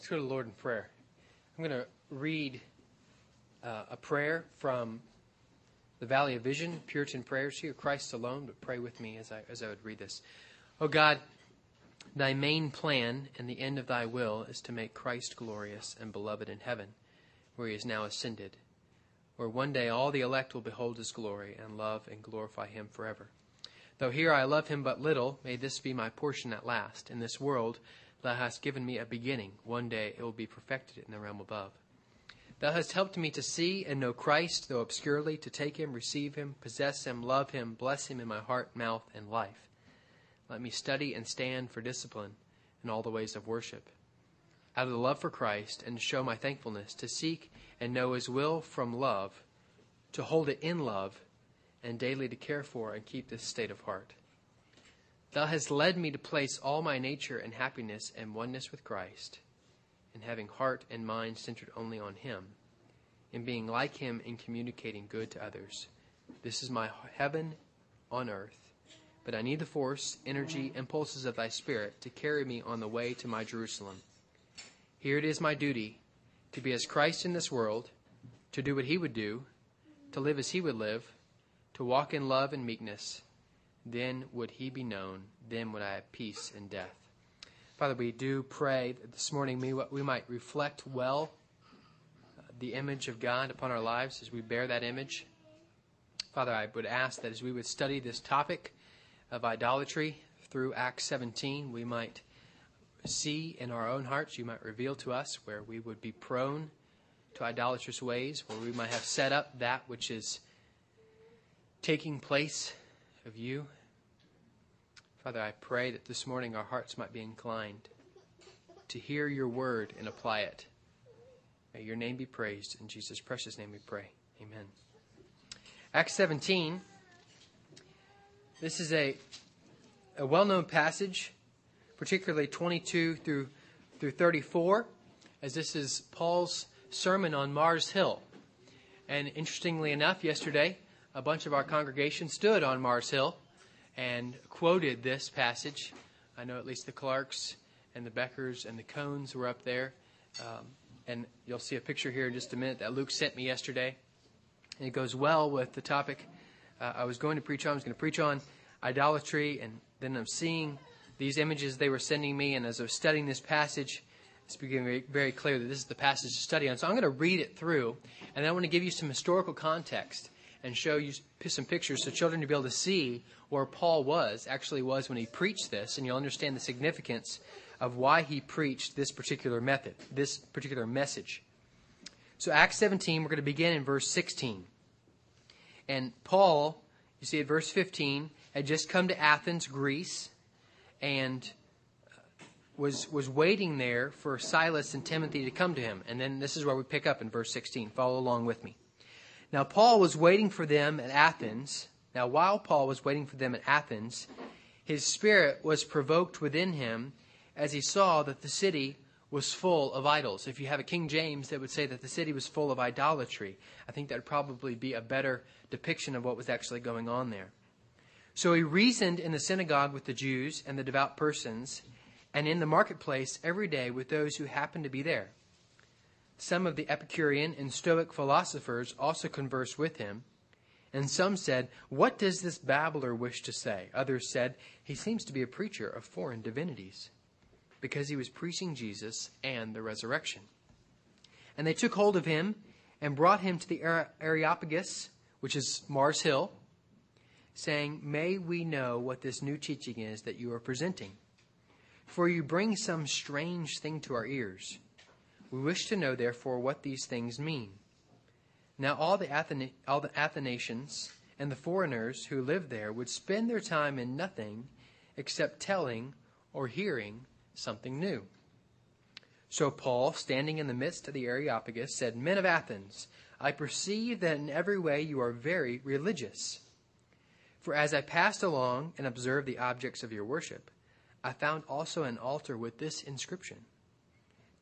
Let's go to the Lord in prayer. I'm going to read uh, a prayer from the Valley of Vision, Puritan prayers here, Christ alone, but pray with me as I, as I would read this. Oh God, thy main plan and the end of thy will is to make Christ glorious and beloved in heaven, where he is now ascended, where one day all the elect will behold his glory and love and glorify him forever. Though here I love him but little, may this be my portion at last. In this world thou hast given me a beginning. One day it will be perfected in the realm above. Thou hast helped me to see and know Christ, though obscurely, to take him, receive him, possess him, love him, bless him in my heart, mouth, and life. Let me study and stand for discipline in all the ways of worship. Out of the love for Christ and to show my thankfulness, to seek and know his will from love, to hold it in love, and daily to care for and keep this state of heart. Thou hast led me to place all my nature and happiness and oneness with Christ in having heart and mind centered only on Him, in being like Him in communicating good to others. This is my heaven on earth, but I need the force, energy, impulses of Thy Spirit to carry me on the way to my Jerusalem. Here it is my duty to be as Christ in this world, to do what He would do, to live as He would live, to walk in love and meekness. Then would He be known, then would I have peace in death. Father, we do pray that this morning we, might reflect well uh, the image of God upon our lives as we bear that image. Father, I would ask that as we would study this topic of idolatry through Acts 17, we might see in our own hearts, you might reveal to us where we would be prone to idolatrous ways, where we might have set up that which is taking place of you Father, I pray that this morning our hearts might be inclined to hear your word and apply it. May your name be praised. In Jesus' precious name we pray. Amen. Acts 17. This is a, a well known passage, particularly 22 through, through 34, as this is Paul's sermon on Mars Hill. And interestingly enough, yesterday, a bunch of our congregation stood on Mars Hill and quoted this passage. I know at least the Clarks and the Beckers and the Cones were up there. Um, and you'll see a picture here in just a minute that Luke sent me yesterday. And it goes well with the topic uh, I was going to preach on. I was going to preach on idolatry, and then I'm seeing these images they were sending me. And as I was studying this passage, it's becoming very, very clear that this is the passage to study on. So I'm going to read it through, and then I want to give you some historical context and show you some pictures so children to be able to see where Paul was, actually was when he preached this, and you'll understand the significance of why he preached this particular method, this particular message. So, Acts 17, we're going to begin in verse 16. And Paul, you see at verse 15, had just come to Athens, Greece, and uh, was, was waiting there for Silas and Timothy to come to him. And then this is where we pick up in verse 16. Follow along with me. Now, Paul was waiting for them at Athens. Now, while Paul was waiting for them at Athens, his spirit was provoked within him as he saw that the city was full of idols. If you have a King James that would say that the city was full of idolatry, I think that would probably be a better depiction of what was actually going on there. So he reasoned in the synagogue with the Jews and the devout persons, and in the marketplace every day with those who happened to be there. Some of the Epicurean and Stoic philosophers also conversed with him. And some said, What does this babbler wish to say? Others said, He seems to be a preacher of foreign divinities, because he was preaching Jesus and the resurrection. And they took hold of him and brought him to the Areopagus, which is Mars Hill, saying, May we know what this new teaching is that you are presenting. For you bring some strange thing to our ears. We wish to know, therefore, what these things mean. Now, all the, Athena- all the Athanasians and the foreigners who lived there would spend their time in nothing except telling or hearing something new. So Paul, standing in the midst of the Areopagus, said, Men of Athens, I perceive that in every way you are very religious. For as I passed along and observed the objects of your worship, I found also an altar with this inscription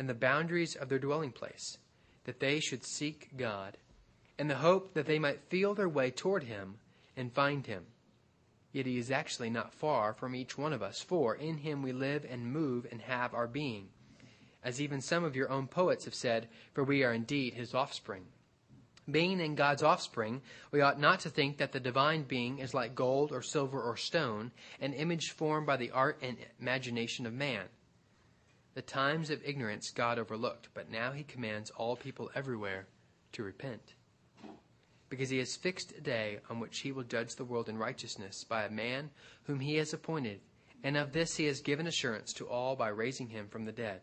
and the boundaries of their dwelling place, that they should seek God, in the hope that they might feel their way toward him and find him. Yet he is actually not far from each one of us, for in him we live and move and have our being. As even some of your own poets have said, for we are indeed his offspring. Being in God's offspring, we ought not to think that the divine being is like gold or silver or stone, an image formed by the art and imagination of man. The times of ignorance God overlooked, but now he commands all people everywhere to repent. Because he has fixed a day on which he will judge the world in righteousness by a man whom he has appointed, and of this he has given assurance to all by raising him from the dead.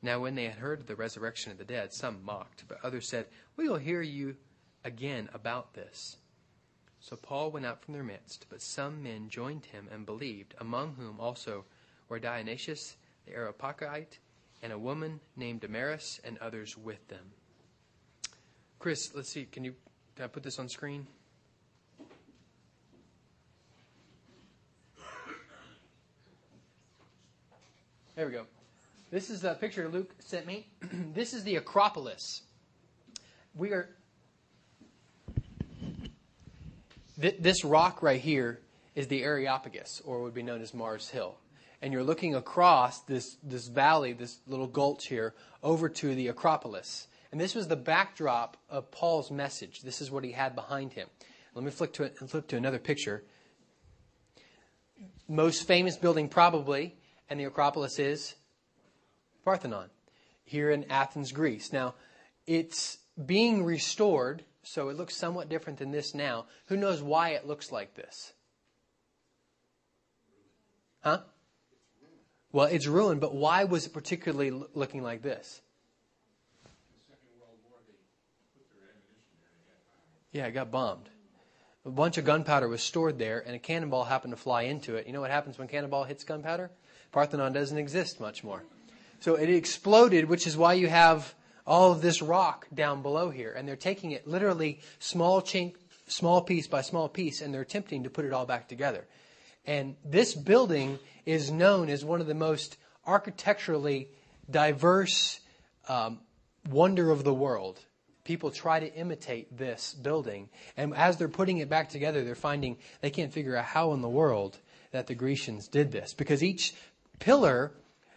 Now, when they had heard of the resurrection of the dead, some mocked, but others said, We will hear you again about this. So Paul went out from their midst, but some men joined him and believed, among whom also were Dionysius the Areopagite and a woman named Damaris and others with them. Chris, let's see, can you can I put this on screen? There we go. This is a picture Luke sent me. this is the Acropolis. We are. Th- this rock right here is the Areopagus, or would be known as Mars Hill. And you're looking across this, this valley, this little gulch here, over to the Acropolis. And this was the backdrop of Paul's message. This is what he had behind him. Let me flip to, flip to another picture. Most famous building, probably, and the Acropolis is Parthenon, here in Athens, Greece. Now, it's being restored, so it looks somewhat different than this now. Who knows why it looks like this? Huh? Well, it's ruined, but why was it particularly looking like this? Yeah, it got bombed. A bunch of gunpowder was stored there, and a cannonball happened to fly into it. You know what happens when cannonball hits gunpowder? Parthenon doesn't exist much more. So it exploded, which is why you have all of this rock down below here. And they're taking it literally small chink, small piece by small piece, and they're attempting to put it all back together. And this building is known as one of the most architecturally diverse um, wonder of the world. People try to imitate this building. And as they're putting it back together, they're finding they can't figure out how in the world that the Grecians did this. Because each pillar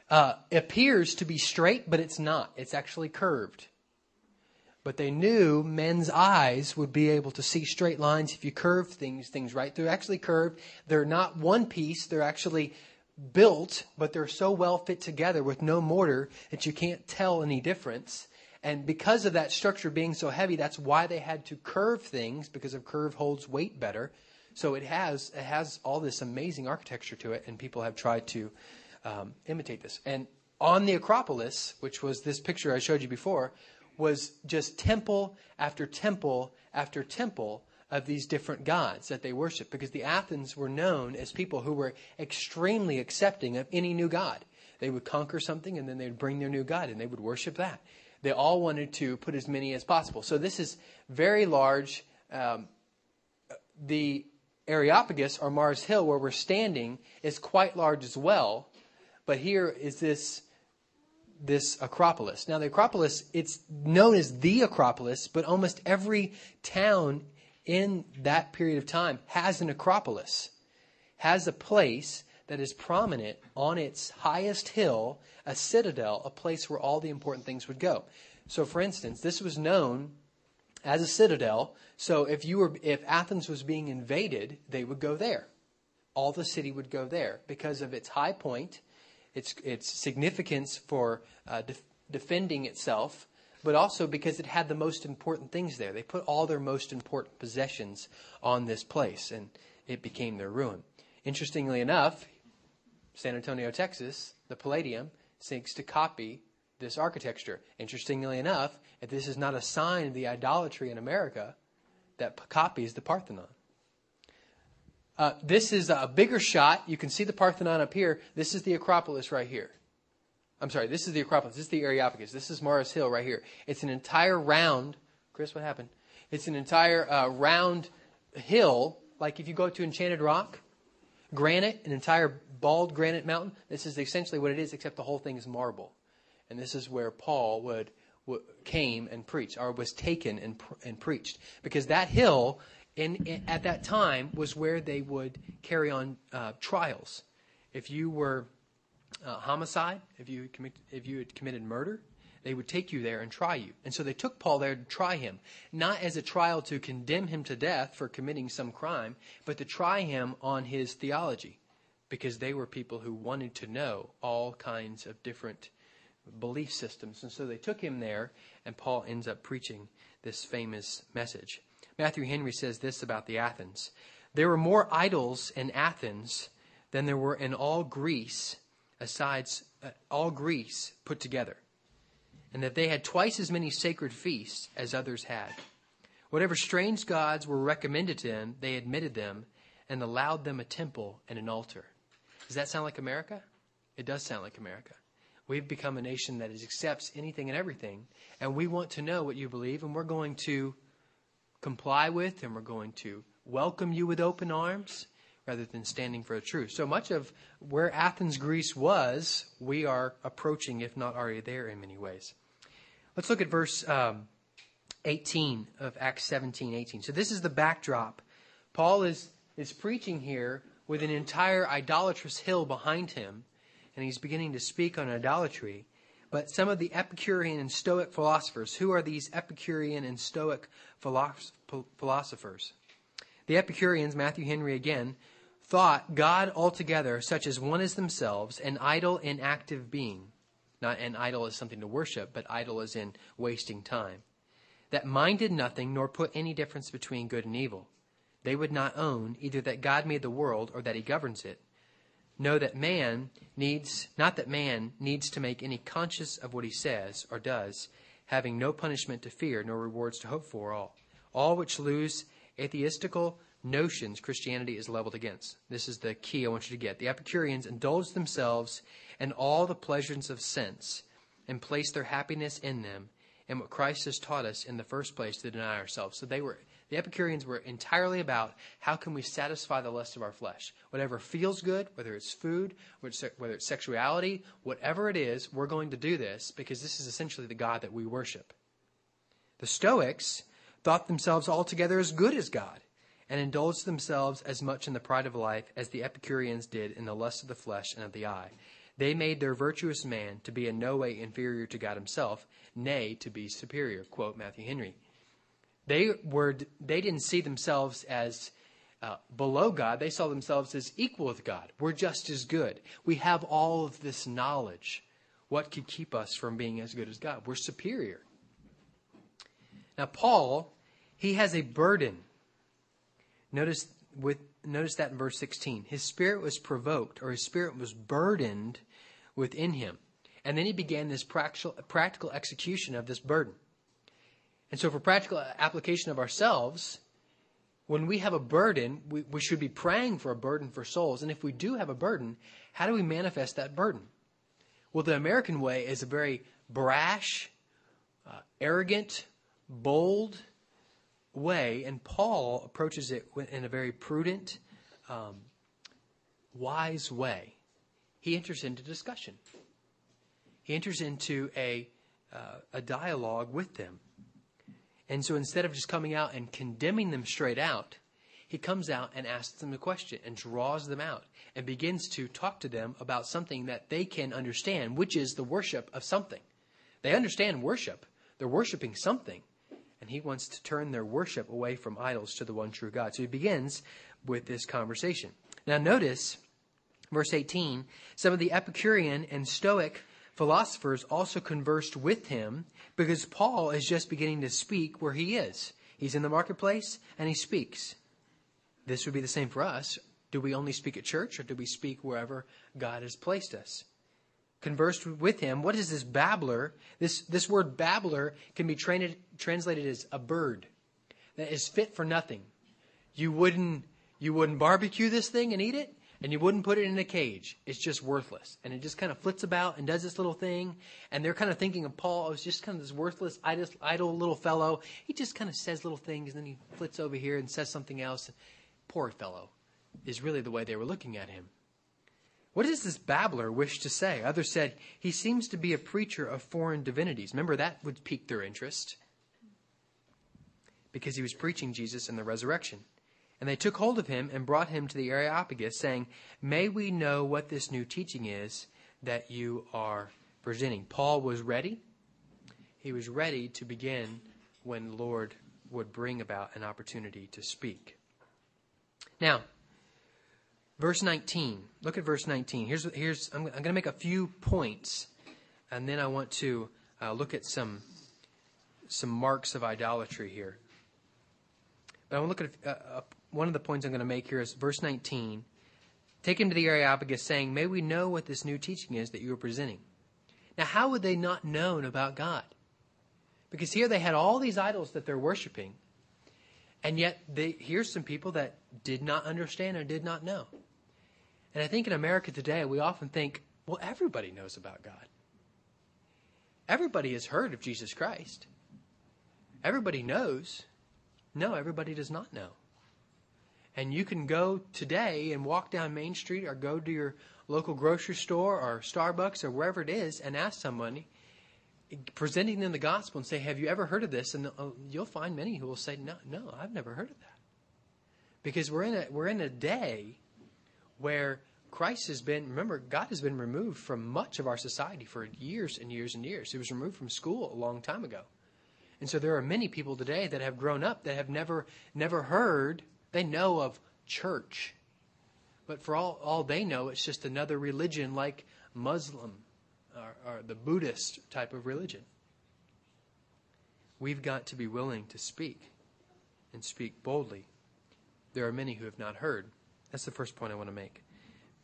uh, appears to be straight, but it's not. It's actually curved. But they knew men's eyes would be able to see straight lines if you curve things, things right. They're actually curved. They're not one piece. They're actually built, but they're so well fit together with no mortar that you can't tell any difference. And because of that structure being so heavy, that's why they had to curve things because a curve holds weight better. So it has it has all this amazing architecture to it, and people have tried to um, imitate this. And on the Acropolis, which was this picture I showed you before, was just temple after temple after temple of these different gods that they worshiped because the Athens were known as people who were extremely accepting of any new god. They would conquer something and then they'd bring their new god and they would worship that. They all wanted to put as many as possible. So this is very large. Um, the Areopagus or Mars Hill, where we're standing, is quite large as well. But here is this this Acropolis. Now the Acropolis, it's known as the Acropolis, but almost every town in that period of time has an Acropolis, has a place that is prominent on its highest hill, a citadel, a place where all the important things would go. So for instance, this was known as a citadel. So if you were if Athens was being invaded, they would go there. All the city would go there because of its high point its, its significance for uh, def- defending itself, but also because it had the most important things there. They put all their most important possessions on this place, and it became their ruin. Interestingly enough, San Antonio, Texas, the Palladium seeks to copy this architecture. Interestingly enough, if this is not a sign of the idolatry in America that copies the Parthenon. Uh, this is a bigger shot. You can see the Parthenon up here. This is the Acropolis right here. I'm sorry, this is the Acropolis. This is the Areopagus. This is Mars Hill right here. It's an entire round. Chris, what happened? It's an entire uh, round hill, like if you go to Enchanted Rock, granite, an entire bald granite mountain. This is essentially what it is, except the whole thing is marble. And this is where Paul would, would came and preached, or was taken and, and preached, because that hill in, at that time was where they would carry on uh, trials. If you were uh, homicide, if you commit, if you had committed murder, they would take you there and try you. And so they took Paul there to try him, not as a trial to condemn him to death for committing some crime, but to try him on his theology, because they were people who wanted to know all kinds of different belief systems. And so they took him there, and Paul ends up preaching this famous message. Matthew Henry says this about the Athens There were more idols in Athens than there were in all Greece, asides uh, all Greece put together, and that they had twice as many sacred feasts as others had. Whatever strange gods were recommended to them, they admitted them and allowed them a temple and an altar. Does that sound like America? It does sound like America. We've become a nation that accepts anything and everything, and we want to know what you believe, and we're going to comply with and we're going to welcome you with open arms rather than standing for the truth. So much of where Athens, Greece was, we are approaching, if not already there in many ways. Let's look at verse um, 18 of Acts 17 18. So this is the backdrop. Paul is, is preaching here with an entire idolatrous hill behind him, and he's beginning to speak on idolatry but some of the Epicurean and Stoic philosophers. Who are these Epicurean and Stoic philosophers? The Epicureans, Matthew Henry again, thought God altogether, such as one as themselves, an idle, inactive being. Not an idol as something to worship, but idle as in wasting time. That minded nothing, nor put any difference between good and evil. They would not own either that God made the world or that he governs it know that man needs, not that man needs to make any conscious of what he says or does, having no punishment to fear nor rewards to hope for all. All which lose atheistical notions Christianity is leveled against. This is the key I want you to get. The Epicureans indulge themselves in all the pleasures of sense and place their happiness in them and what Christ has taught us in the first place to deny ourselves. So they were the Epicureans were entirely about how can we satisfy the lust of our flesh. Whatever feels good, whether it's food, whether it's sexuality, whatever it is, we're going to do this because this is essentially the God that we worship. The Stoics thought themselves altogether as good as God and indulged themselves as much in the pride of life as the Epicureans did in the lust of the flesh and of the eye. They made their virtuous man to be in no way inferior to God himself, nay, to be superior. Quote Matthew Henry. They were they didn't see themselves as uh, below God. They saw themselves as equal with God. We're just as good. We have all of this knowledge. What could keep us from being as good as God? We're superior. Now, Paul, he has a burden. Notice with notice that in verse 16. His spirit was provoked, or his spirit was burdened within him. And then he began this practical, practical execution of this burden. And so, for practical application of ourselves, when we have a burden, we, we should be praying for a burden for souls. And if we do have a burden, how do we manifest that burden? Well, the American way is a very brash, uh, arrogant, bold way, and Paul approaches it in a very prudent, um, wise way. He enters into discussion. He enters into a, uh, a dialogue with them. And so instead of just coming out and condemning them straight out, he comes out and asks them a question and draws them out and begins to talk to them about something that they can understand, which is the worship of something. They understand worship, they're worshiping something. And he wants to turn their worship away from idols to the one true God. So he begins with this conversation. Now, notice verse 18 some of the Epicurean and Stoic philosophers also conversed with him because Paul is just beginning to speak where he is. He's in the marketplace and he speaks. This would be the same for us. Do we only speak at church or do we speak wherever God has placed us? Conversed with him. What is this babbler? This, this word babbler can be trained, translated as a bird that is fit for nothing. You wouldn't, you wouldn't barbecue this thing and eat it? And you wouldn't put it in a cage. It's just worthless. And it just kind of flits about and does this little thing. And they're kind of thinking of Paul as just kind of this worthless, idle little fellow. He just kind of says little things and then he flits over here and says something else. Poor fellow is really the way they were looking at him. What does this babbler wish to say? Others said, He seems to be a preacher of foreign divinities. Remember, that would pique their interest because he was preaching Jesus and the resurrection. And they took hold of him and brought him to the Areopagus, saying, May we know what this new teaching is that you are presenting. Paul was ready. He was ready to begin when the Lord would bring about an opportunity to speak. Now, verse 19. Look at verse 19. Here's, here's I'm, I'm going to make a few points, and then I want to uh, look at some, some marks of idolatry here. But I want to look at a, a one of the points I'm going to make here is verse 19. Take him to the Areopagus, saying, May we know what this new teaching is that you are presenting. Now, how would they not known about God? Because here they had all these idols that they're worshiping, and yet they, here's some people that did not understand or did not know. And I think in America today, we often think, well, everybody knows about God. Everybody has heard of Jesus Christ. Everybody knows. No, everybody does not know. And you can go today and walk down Main Street or go to your local grocery store or Starbucks or wherever it is and ask somebody, presenting them the gospel and say, Have you ever heard of this? And uh, you'll find many who will say, No, no, I've never heard of that. Because we're in a, we're in a day where Christ has been, remember, God has been removed from much of our society for years and years and years. He was removed from school a long time ago. And so there are many people today that have grown up that have never, never heard they know of church. But for all, all they know, it's just another religion like Muslim or, or the Buddhist type of religion. We've got to be willing to speak and speak boldly. There are many who have not heard. That's the first point I want to make.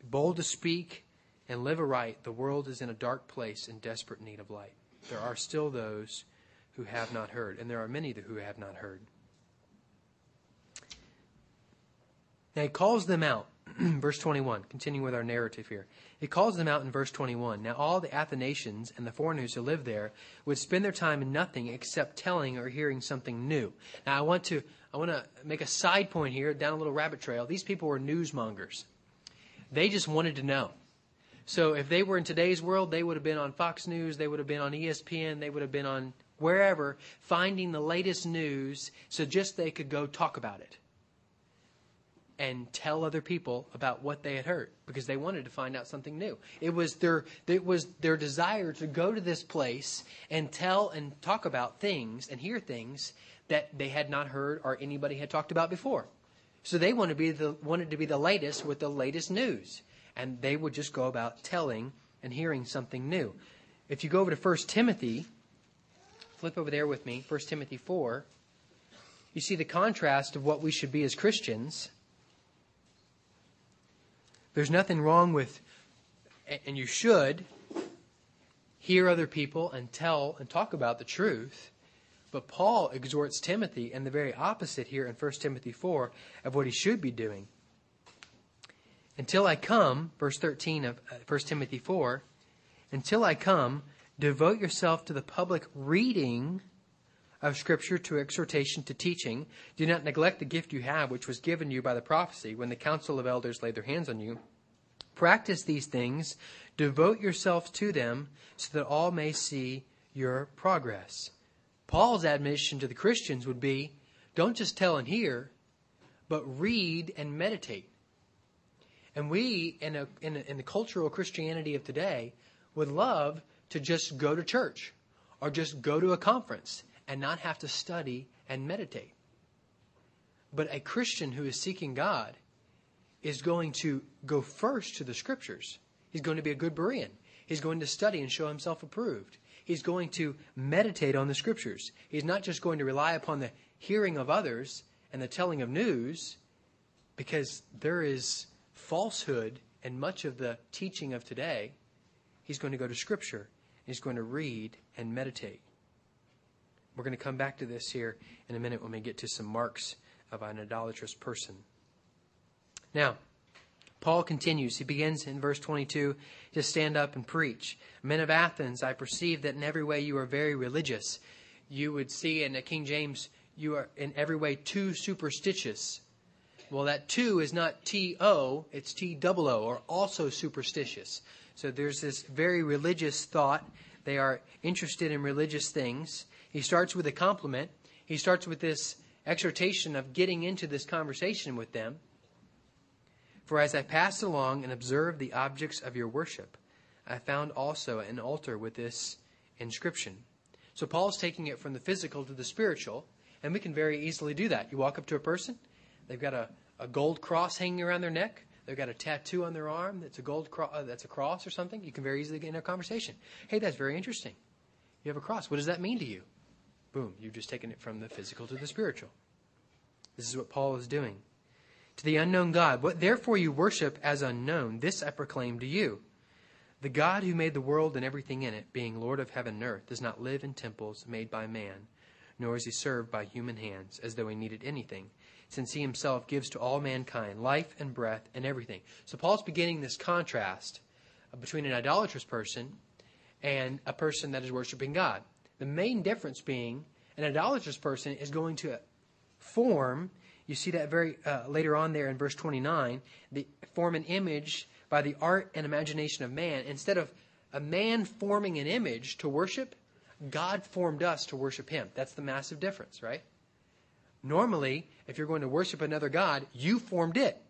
Bold to speak and live aright. The world is in a dark place in desperate need of light. There are still those who have not heard, and there are many who have not heard. Now he calls them out. verse 21, continuing with our narrative here. He calls them out in verse 21. Now all the Athanasians and the foreigners who lived there would spend their time in nothing except telling or hearing something new. Now I want to I want to make a side point here, down a little rabbit trail. These people were newsmongers. They just wanted to know. So if they were in today's world, they would have been on Fox News, they would have been on ESPN, they would have been on wherever, finding the latest news so just they could go talk about it and tell other people about what they had heard because they wanted to find out something new. It was their it was their desire to go to this place and tell and talk about things and hear things that they had not heard or anybody had talked about before. So they wanted to be the wanted to be the latest with the latest news. And they would just go about telling and hearing something new. If you go over to 1 Timothy, flip over there with me, 1 Timothy 4, you see the contrast of what we should be as Christians there's nothing wrong with, and you should, hear other people and tell and talk about the truth. But Paul exhorts Timothy and the very opposite here in 1 Timothy 4 of what he should be doing. Until I come, verse 13 of 1 uh, Timothy 4, until I come, devote yourself to the public reading of Scripture, to exhortation, to teaching. Do not neglect the gift you have, which was given you by the prophecy when the council of elders laid their hands on you. Practice these things, devote yourself to them, so that all may see your progress. Paul's admonition to the Christians would be don't just tell and hear, but read and meditate. And we, in, a, in, a, in the cultural Christianity of today, would love to just go to church or just go to a conference and not have to study and meditate. But a Christian who is seeking God is going to go first to the scriptures. He's going to be a good Berean. He's going to study and show himself approved. He's going to meditate on the scriptures. He's not just going to rely upon the hearing of others and the telling of news, because there is falsehood in much of the teaching of today. He's going to go to scripture. He's going to read and meditate. We're going to come back to this here in a minute when we get to some marks of an idolatrous person. Now, Paul continues. He begins in verse 22 to stand up and preach. Men of Athens, I perceive that in every way you are very religious. You would see in the King James, you are in every way too superstitious. Well, that too is not T O, it's T double O, or also superstitious. So there's this very religious thought. They are interested in religious things. He starts with a compliment. He starts with this exhortation of getting into this conversation with them. For as I passed along and observed the objects of your worship, I found also an altar with this inscription. So Paul's taking it from the physical to the spiritual, and we can very easily do that. You walk up to a person, they've got a, a gold cross hanging around their neck, they've got a tattoo on their arm that's a gold cro- uh, that's a cross or something. You can very easily get in a conversation. Hey, that's very interesting. You have a cross. What does that mean to you? Boom, you've just taken it from the physical to the spiritual. This is what Paul is doing. To the unknown God, what therefore you worship as unknown, this I proclaim to you. The God who made the world and everything in it, being Lord of heaven and earth, does not live in temples made by man, nor is he served by human hands, as though he needed anything, since he himself gives to all mankind life and breath and everything. So Paul's beginning this contrast uh, between an idolatrous person and a person that is worshiping God. The main difference being an idolatrous person is going to form, you see that very uh, later on there in verse 29, the form an image by the art and imagination of man. Instead of a man forming an image to worship, God formed us to worship him. That's the massive difference, right? Normally, if you're going to worship another God, you formed it.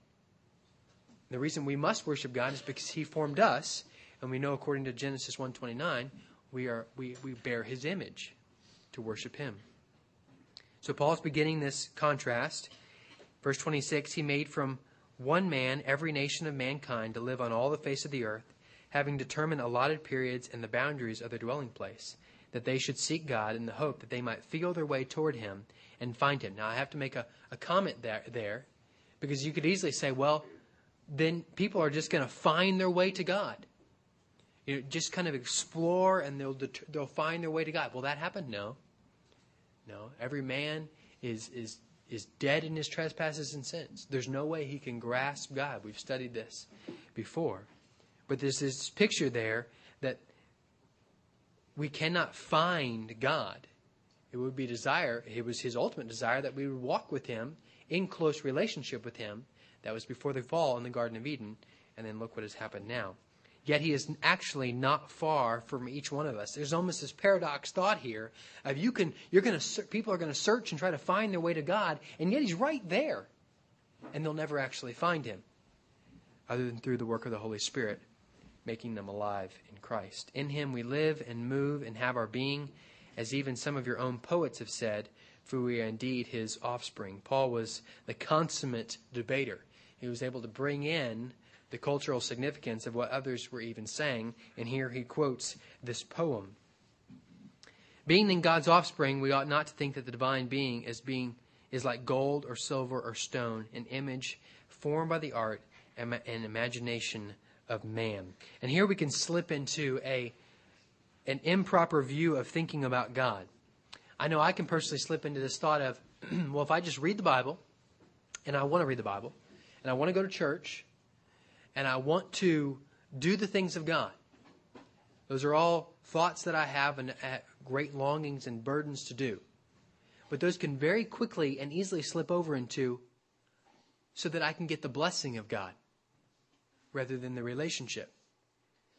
The reason we must worship God is because he formed us, and we know according to Genesis 1:29, we are we, we bear his image to worship him. So Paul's beginning this contrast. Verse 26 He made from one man every nation of mankind to live on all the face of the earth, having determined allotted periods and the boundaries of their dwelling place, that they should seek God in the hope that they might feel their way toward Him and find Him. Now, I have to make a, a comment there, there, because you could easily say, well, then people are just going to find their way to God. You know, just kind of explore and they'll, det- they'll find their way to God. Will that happen? No. No, every man is is is dead in his trespasses and sins. There's no way he can grasp God. We've studied this before. But there's this picture there that we cannot find God. It would be desire, it was his ultimate desire that we would walk with him in close relationship with him. That was before the fall in the Garden of Eden. And then look what has happened now. Yet he is actually not far from each one of us. There's almost this paradox thought here of you can you're going to people are going to search and try to find their way to God, and yet he's right there, and they'll never actually find him, other than through the work of the Holy Spirit, making them alive in Christ. In him we live and move and have our being, as even some of your own poets have said, for we are indeed his offspring. Paul was the consummate debater. He was able to bring in the cultural significance of what others were even saying, and here he quotes this poem. Being in God's offspring, we ought not to think that the divine being is being is like gold or silver or stone, an image formed by the art and imagination of man. And here we can slip into a an improper view of thinking about God. I know I can personally slip into this thought of, well, if I just read the Bible, and I want to read the Bible, and I want to go to church, and I want to do the things of God. Those are all thoughts that I have and uh, great longings and burdens to do. But those can very quickly and easily slip over into so that I can get the blessing of God rather than the relationship.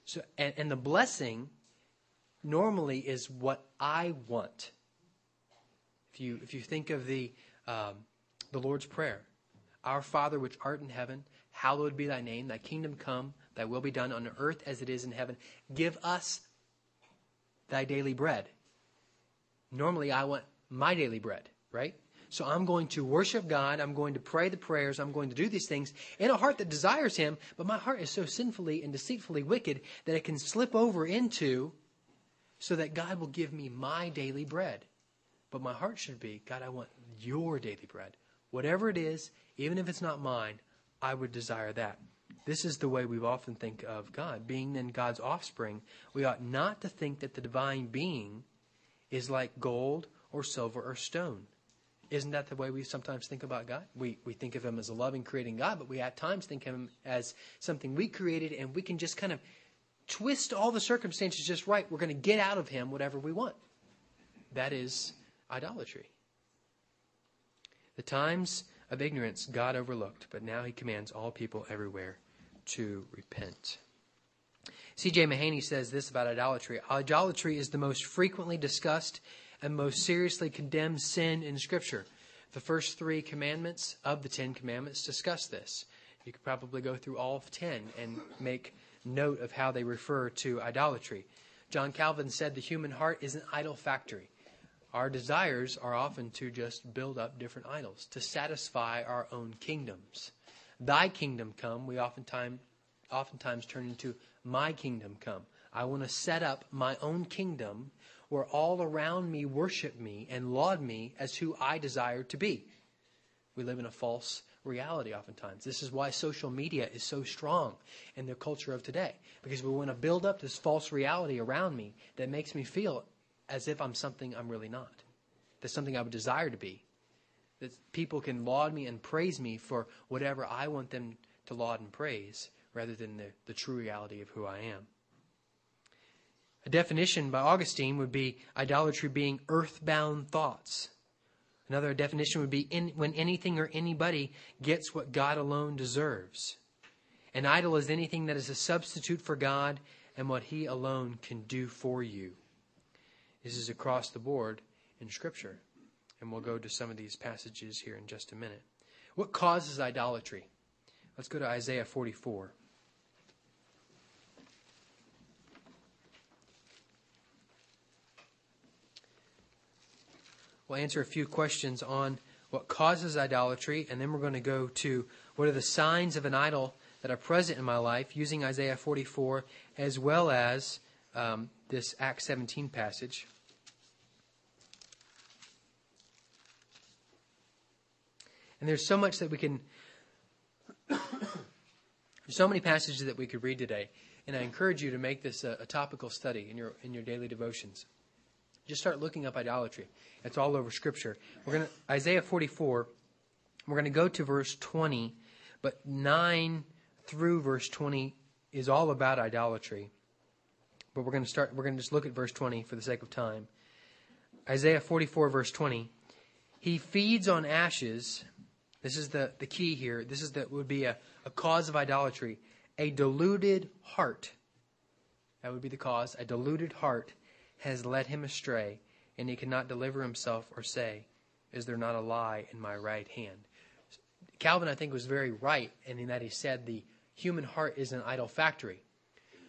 So, and, and the blessing normally is what I want. If you, if you think of the, um, the Lord's Prayer, Our Father which art in heaven, Hallowed be thy name, thy kingdom come, thy will be done on earth as it is in heaven. Give us thy daily bread. Normally, I want my daily bread, right? So I'm going to worship God. I'm going to pray the prayers. I'm going to do these things in a heart that desires Him. But my heart is so sinfully and deceitfully wicked that it can slip over into so that God will give me my daily bread. But my heart should be God, I want your daily bread. Whatever it is, even if it's not mine, I would desire that. This is the way we often think of God. Being then God's offspring, we ought not to think that the divine being is like gold or silver or stone, Isn't that the way we sometimes think about God? We, we think of Him as a loving, creating God, but we at times think of Him as something we created and we can just kind of twist all the circumstances just right. We're going to get out of Him whatever we want. That is idolatry. The times of ignorance God overlooked, but now He commands all people everywhere to repent. C.J. Mahaney says this about idolatry Idolatry is the most frequently discussed and most seriously condemned sin in Scripture. The first three commandments of the Ten Commandments discuss this. You could probably go through all of ten and make note of how they refer to idolatry. John Calvin said the human heart is an idol factory. Our desires are often to just build up different idols, to satisfy our own kingdoms. Thy kingdom come, we oftentimes, oftentimes turn into my kingdom come. I want to set up my own kingdom where all around me worship me and laud me as who I desire to be. We live in a false reality oftentimes. This is why social media is so strong in the culture of today, because we want to build up this false reality around me that makes me feel as if I'm something I'm really not, that's something I would desire to be, that people can laud me and praise me for whatever I want them to laud and praise rather than the, the true reality of who I am. A definition by Augustine would be idolatry being earthbound thoughts. Another definition would be in, when anything or anybody gets what God alone deserves. An idol is anything that is a substitute for God and what He alone can do for you. This is across the board in Scripture. And we'll go to some of these passages here in just a minute. What causes idolatry? Let's go to Isaiah 44. We'll answer a few questions on what causes idolatry, and then we're going to go to what are the signs of an idol that are present in my life using Isaiah 44 as well as um, this Acts 17 passage. And there's so much that we can, there's so many passages that we could read today, and I encourage you to make this a, a topical study in your in your daily devotions. Just start looking up idolatry. It's all over Scripture. We're going to Isaiah 44. We're going to go to verse 20, but 9 through verse 20 is all about idolatry. But we're going to start. We're going to just look at verse 20 for the sake of time. Isaiah 44, verse 20. He feeds on ashes. This is the, the key here. This is that would be a, a cause of idolatry. A deluded heart. That would be the cause. A deluded heart has led him astray, and he cannot deliver himself or say, Is there not a lie in my right hand? Calvin, I think, was very right in that he said the human heart is an idol factory.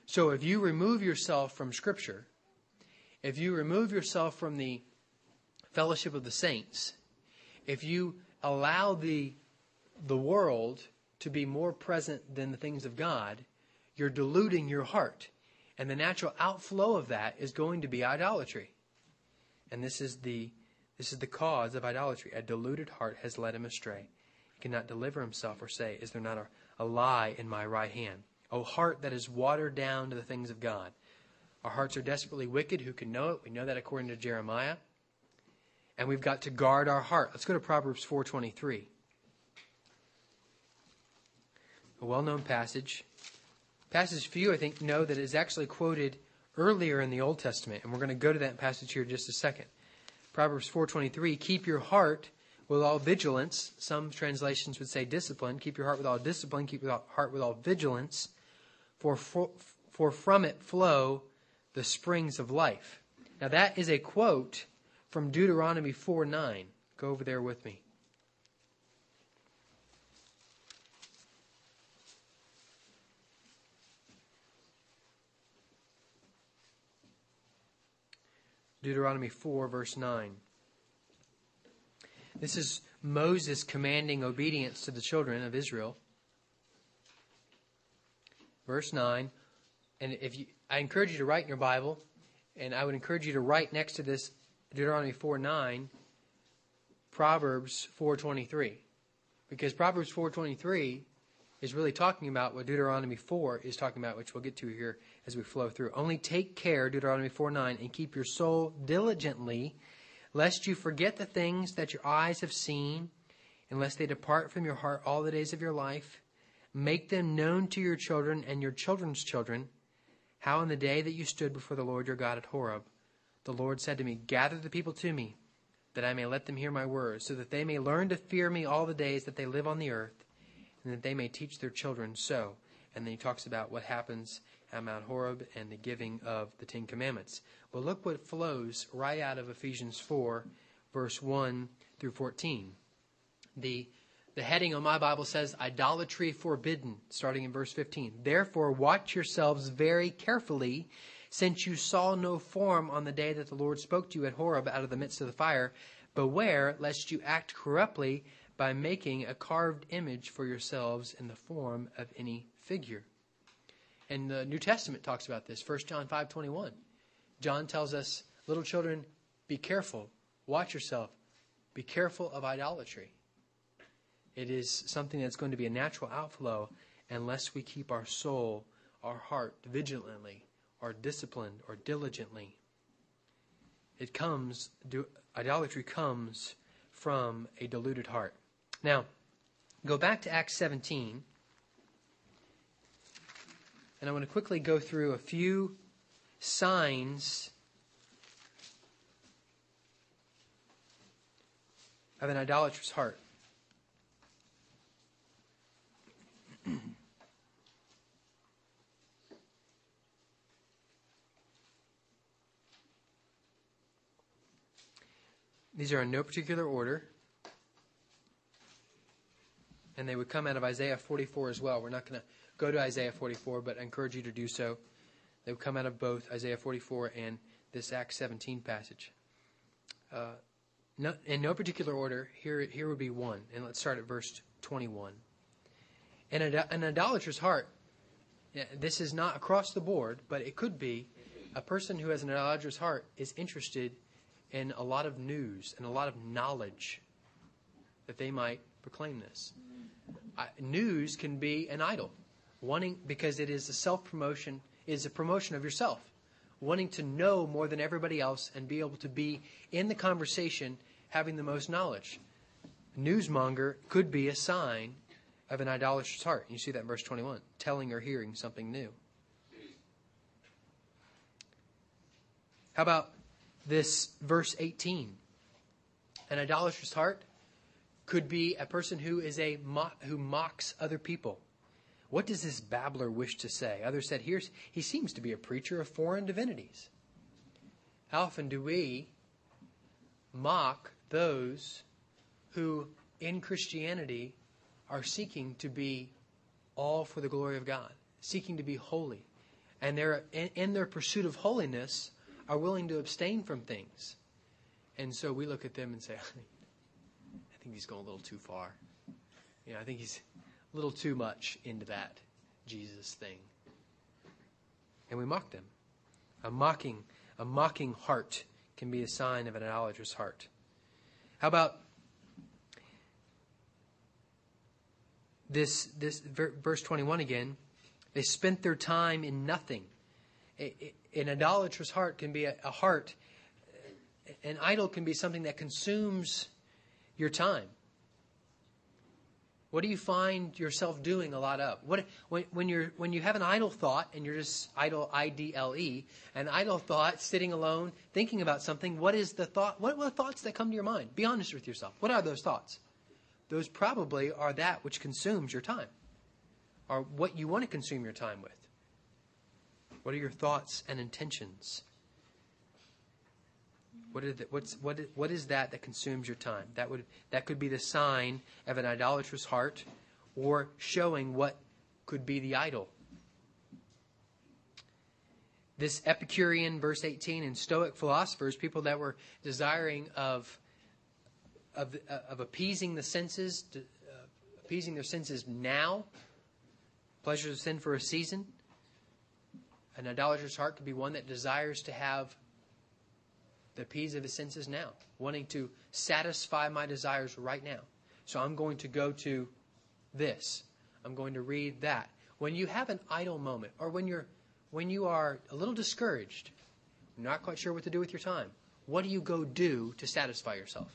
So if you remove yourself from Scripture, if you remove yourself from the fellowship of the saints, if you allow the, the world to be more present than the things of God, you're deluding your heart. And the natural outflow of that is going to be idolatry. And this is the this is the cause of idolatry. A deluded heart has led him astray. He cannot deliver himself or say, Is there not a, a lie in my right hand? O heart that is watered down to the things of God. Our hearts are desperately wicked. Who can know it? We know that according to Jeremiah. And we've got to guard our heart. Let's go to Proverbs 4:23. A well-known passage passage few, I think, know that is actually quoted earlier in the Old Testament, and we're going to go to that passage here in just a second. Proverbs 4:23, "Keep your heart with all vigilance." Some translations would say discipline. Keep your heart with all discipline. Keep your heart with all vigilance, for for, for from it flow the springs of life. Now that is a quote from Deuteronomy 4:9. Go over there with me. Deuteronomy 4, verse 9. This is Moses commanding obedience to the children of Israel. Verse 9. And if you, I encourage you to write in your Bible, and I would encourage you to write next to this Deuteronomy 4 9, Proverbs 4.23. Because Proverbs 4.23 is really talking about what Deuteronomy 4 is talking about, which we'll get to here as we flow through. Only take care, Deuteronomy 4 9, and keep your soul diligently, lest you forget the things that your eyes have seen, unless they depart from your heart all the days of your life. Make them known to your children and your children's children, how in the day that you stood before the Lord your God at Horeb, the Lord said to me, Gather the people to me, that I may let them hear my words, so that they may learn to fear me all the days that they live on the earth, and that they may teach their children so. And then he talks about what happens at Mount Horeb and the giving of the Ten Commandments. But look what flows right out of Ephesians 4, verse 1 through 14. The, the heading on my Bible says, Idolatry Forbidden, starting in verse 15. Therefore, watch yourselves very carefully, since you saw no form on the day that the Lord spoke to you at Horeb out of the midst of the fire. Beware lest you act corruptly by making a carved image for yourselves in the form of any figure. And the New Testament talks about this, 1 John 5:21. John tells us, little children, be careful, watch yourself, be careful of idolatry. It is something that's going to be a natural outflow unless we keep our soul, our heart vigilantly or disciplined or diligently. It comes, idolatry comes from a deluded heart. Now, go back to Acts 17. And I want to quickly go through a few signs of an idolatrous heart. These are in no particular order. And they would come out of Isaiah 44 as well. We're not going to go to Isaiah 44, but I encourage you to do so. They would come out of both Isaiah 44 and this Acts 17 passage. Uh, no, in no particular order, here, here would be one. And let's start at verse 21. In an idolatrous heart, this is not across the board, but it could be a person who has an idolatrous heart is interested in a lot of news and a lot of knowledge that they might proclaim this. News can be an idol, wanting because it is a self promotion, is a promotion of yourself, wanting to know more than everybody else and be able to be in the conversation, having the most knowledge. Newsmonger could be a sign of an idolatrous heart. You see that in verse 21, telling or hearing something new. How about this verse 18. An idolatrous heart could be a person who is a who mocks other people. What does this babbler wish to say? Others said, "Here's he seems to be a preacher of foreign divinities." How often do we mock those who in Christianity are seeking to be all for the glory of God, seeking to be holy, and they're in, in their pursuit of holiness are willing to abstain from things. And so we look at them and say, I think he's going a little too far. You know, I think he's a little too much into that Jesus thing. And we mock them. A mocking, a mocking heart can be a sign of an idolatrous heart. How about this this verse 21 again? They spent their time in nothing an idolatrous heart can be a, a heart, an idol can be something that consumes your time. What do you find yourself doing a lot of? What when, when you're when you have an idle thought and you're just idle I D L E, an idle thought, sitting alone, thinking about something. What is the thought? What, what thoughts that come to your mind? Be honest with yourself. What are those thoughts? Those probably are that which consumes your time, or what you want to consume your time with. What are your thoughts and intentions? What, the, what's, what, what is that that consumes your time? That, would, that could be the sign of an idolatrous heart or showing what could be the idol. This Epicurean, verse 18, and Stoic philosophers, people that were desiring of, of, of appeasing the senses, to, uh, appeasing their senses now, pleasures of sin for a season, an idolatrous heart could be one that desires to have the peace of his senses now, wanting to satisfy my desires right now. So I'm going to go to this. I'm going to read that. When you have an idle moment, or when you're when you are a little discouraged, not quite sure what to do with your time, what do you go do to satisfy yourself?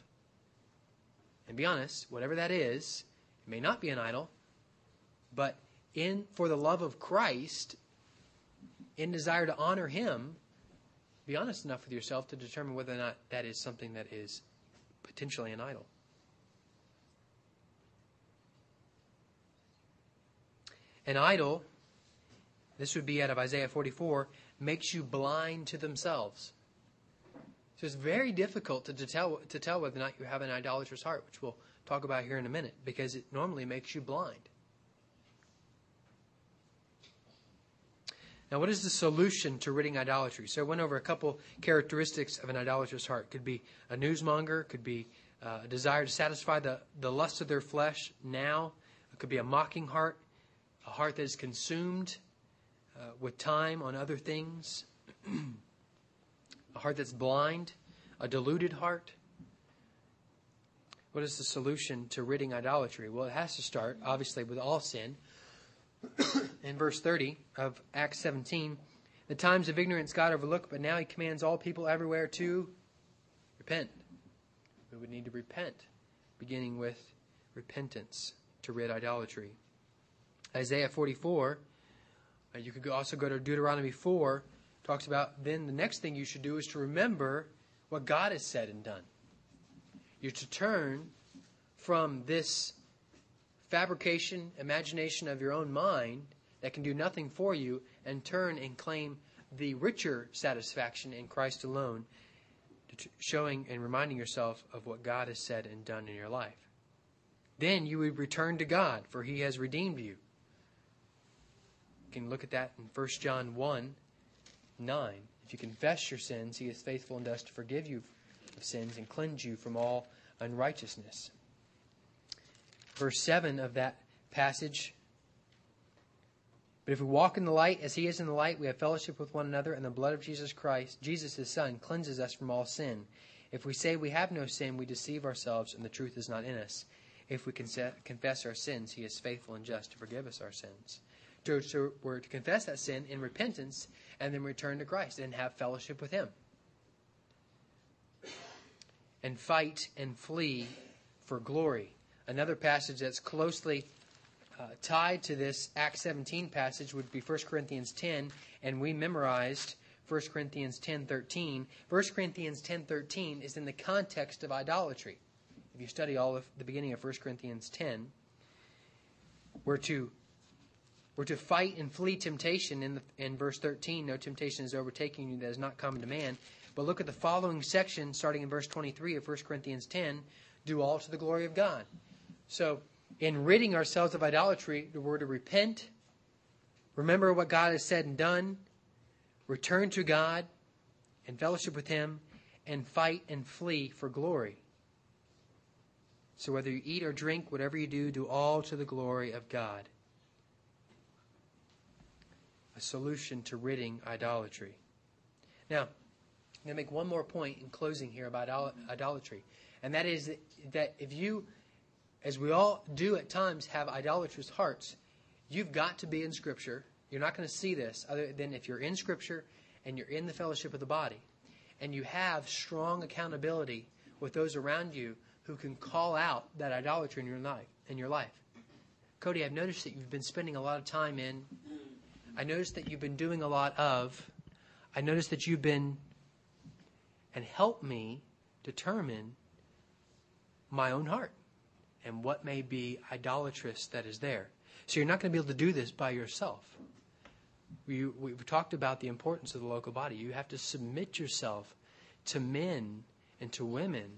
And be honest, whatever that is, it may not be an idol, but in for the love of Christ, in desire to honor him, be honest enough with yourself to determine whether or not that is something that is potentially an idol. An idol, this would be out of Isaiah 44, makes you blind to themselves. So it's very difficult to, to, tell, to tell whether or not you have an idolatrous heart, which we'll talk about here in a minute, because it normally makes you blind. Now, what is the solution to ridding idolatry? So I went over a couple characteristics of an idolatrous heart. Could be a newsmonger, could be uh, a desire to satisfy the, the lust of their flesh now. It could be a mocking heart, a heart that is consumed uh, with time on other things, a heart that's blind, a deluded heart. What is the solution to ridding idolatry? Well, it has to start, obviously, with all sin. In verse 30 of Acts 17, the times of ignorance God overlooked, but now he commands all people everywhere to repent. We would need to repent, beginning with repentance to rid idolatry. Isaiah 44, uh, you could also go to Deuteronomy 4, talks about then the next thing you should do is to remember what God has said and done. You're to turn from this fabrication, imagination of your own mind that can do nothing for you and turn and claim the richer satisfaction in Christ alone, showing and reminding yourself of what God has said and done in your life. Then you would return to God, for He has redeemed you. You can look at that in 1 John 1 9. If you confess your sins, He is faithful and just to forgive you of sins and cleanse you from all unrighteousness verse 7 of that passage. But if we walk in the light as he is in the light, we have fellowship with one another, and the blood of Jesus Christ, Jesus his Son, cleanses us from all sin. If we say we have no sin, we deceive ourselves, and the truth is not in us. If we confess our sins, he is faithful and just to forgive us our sins. To, to, we're to confess that sin in repentance and then return to Christ and have fellowship with him. And fight and flee for glory. Another passage that's closely uh, tied to this Acts 17 passage would be 1 Corinthians 10, and we memorized 1 Corinthians 10:13. 1 Corinthians 10:13 is in the context of idolatry. If you study all of the beginning of 1 Corinthians 10, we're to we're to fight and flee temptation in, the, in verse 13. No temptation is overtaking you that is not common to man. But look at the following section, starting in verse 23 of 1 Corinthians 10. Do all to the glory of God. So, in ridding ourselves of idolatry, we're to repent, remember what God has said and done, return to God and fellowship with Him, and fight and flee for glory. So, whether you eat or drink, whatever you do, do all to the glory of God. A solution to ridding idolatry. Now, I'm going to make one more point in closing here about idolatry, and that is that if you as we all do at times have idolatrous hearts, you've got to be in Scripture. You're not going to see this other than if you're in Scripture and you're in the fellowship of the body, and you have strong accountability with those around you who can call out that idolatry in your life. In your life, Cody, I've noticed that you've been spending a lot of time in. I noticed that you've been doing a lot of. I noticed that you've been, and help me determine my own heart and what may be idolatrous that is there. So you're not going to be able to do this by yourself. We, we've talked about the importance of the local body. You have to submit yourself to men and to women,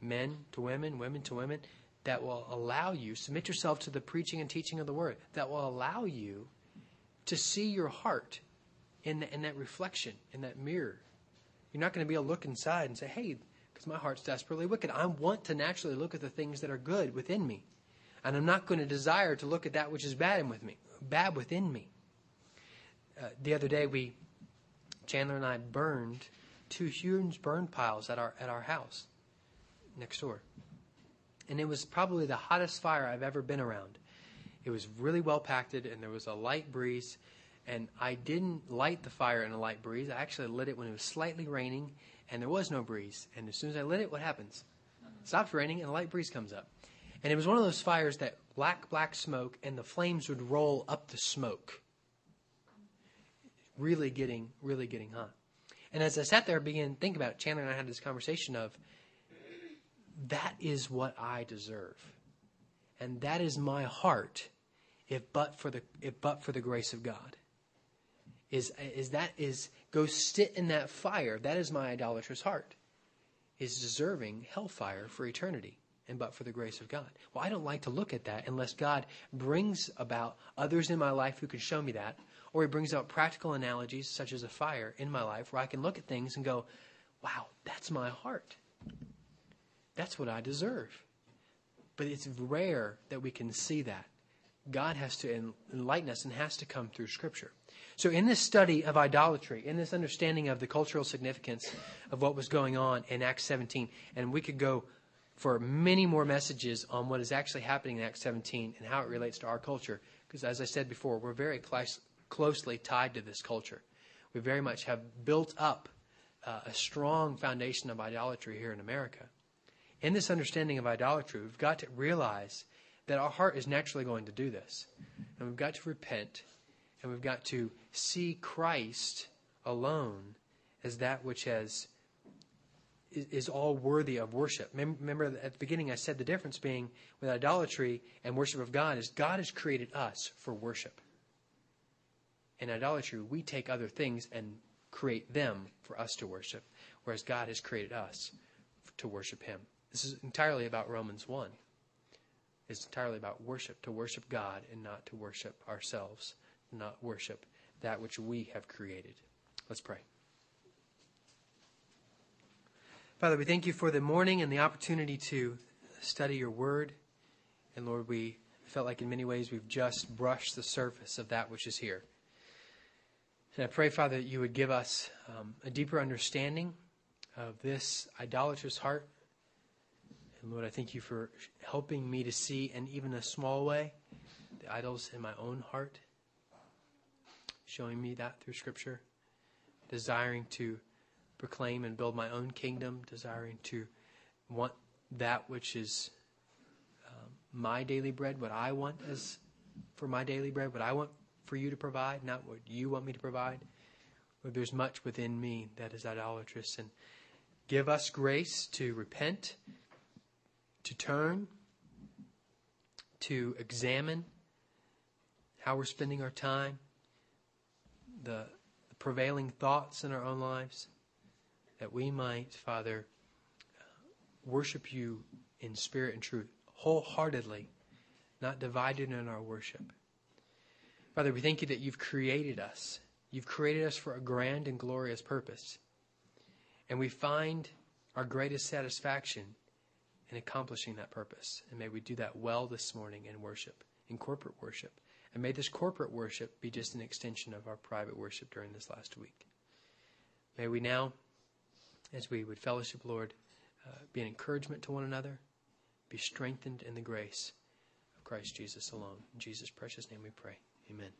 men to women, women to women, that will allow you, submit yourself to the preaching and teaching of the word, that will allow you to see your heart in, the, in that reflection, in that mirror. You're not going to be able to look inside and say, hey, because my heart's desperately wicked. I want to naturally look at the things that are good within me. And I'm not going to desire to look at that which is bad with me, bad within me. Uh, the other day, we, Chandler and I burned two huge burn piles at our at our house next door, and it was probably the hottest fire I've ever been around. It was really well packed, and there was a light breeze. And I didn't light the fire in a light breeze. I actually lit it when it was slightly raining and there was no breeze. And as soon as I lit it, what happens? It stops raining, and a light breeze comes up. And it was one of those fires that black, black smoke, and the flames would roll up the smoke. Really getting, really getting hot. And as I sat there, I began to think about it. Chandler and I had this conversation of, that is what I deserve. And that is my heart, if but for the, if but for the grace of God. Is, is that is, go sit in that fire. That is my idolatrous heart. Is deserving hellfire for eternity and but for the grace of God. Well, I don't like to look at that unless God brings about others in my life who can show me that, or He brings out practical analogies such as a fire in my life where I can look at things and go, wow, that's my heart. That's what I deserve. But it's rare that we can see that. God has to enlighten us and has to come through Scripture. So, in this study of idolatry, in this understanding of the cultural significance of what was going on in Acts 17, and we could go for many more messages on what is actually happening in Acts 17 and how it relates to our culture. Because as I said before, we're very cl- closely tied to this culture. We very much have built up uh, a strong foundation of idolatry here in America. In this understanding of idolatry, we've got to realize that our heart is naturally going to do this. And we've got to repent, and we've got to see Christ alone as that which has is, all worthy of worship. Remember at the beginning I said the difference being with idolatry and worship of God is God has created us for worship. In idolatry, we take other things and create them for us to worship, whereas God has created us to worship Him. This is entirely about Romans 1. It's entirely about worship, to worship God and not to worship ourselves, not worship that which we have created. Let's pray. Father, we thank you for the morning and the opportunity to study your word. And Lord, we felt like in many ways we've just brushed the surface of that which is here. And I pray, Father, that you would give us um, a deeper understanding of this idolatrous heart. And Lord, I thank you for helping me to see, in even a small way, the idols in my own heart, showing me that through Scripture, desiring to proclaim and build my own kingdom, desiring to want that which is um, my daily bread, what I want as for my daily bread, what I want for you to provide, not what you want me to provide. Lord, there's much within me that is idolatrous. And give us grace to repent, to turn, to examine how we're spending our time, the, the prevailing thoughts in our own lives that we might, Father, worship you in spirit and truth, wholeheartedly, not divided in our worship. Father, we thank you that you've created us. You've created us for a grand and glorious purpose. And we find our greatest satisfaction in accomplishing that purpose. And may we do that well this morning in worship, in corporate worship. And may this corporate worship be just an extension of our private worship during this last week. May we now as we would fellowship, Lord, uh, be an encouragement to one another, be strengthened in the grace of Christ Jesus alone. In Jesus' precious name we pray. Amen.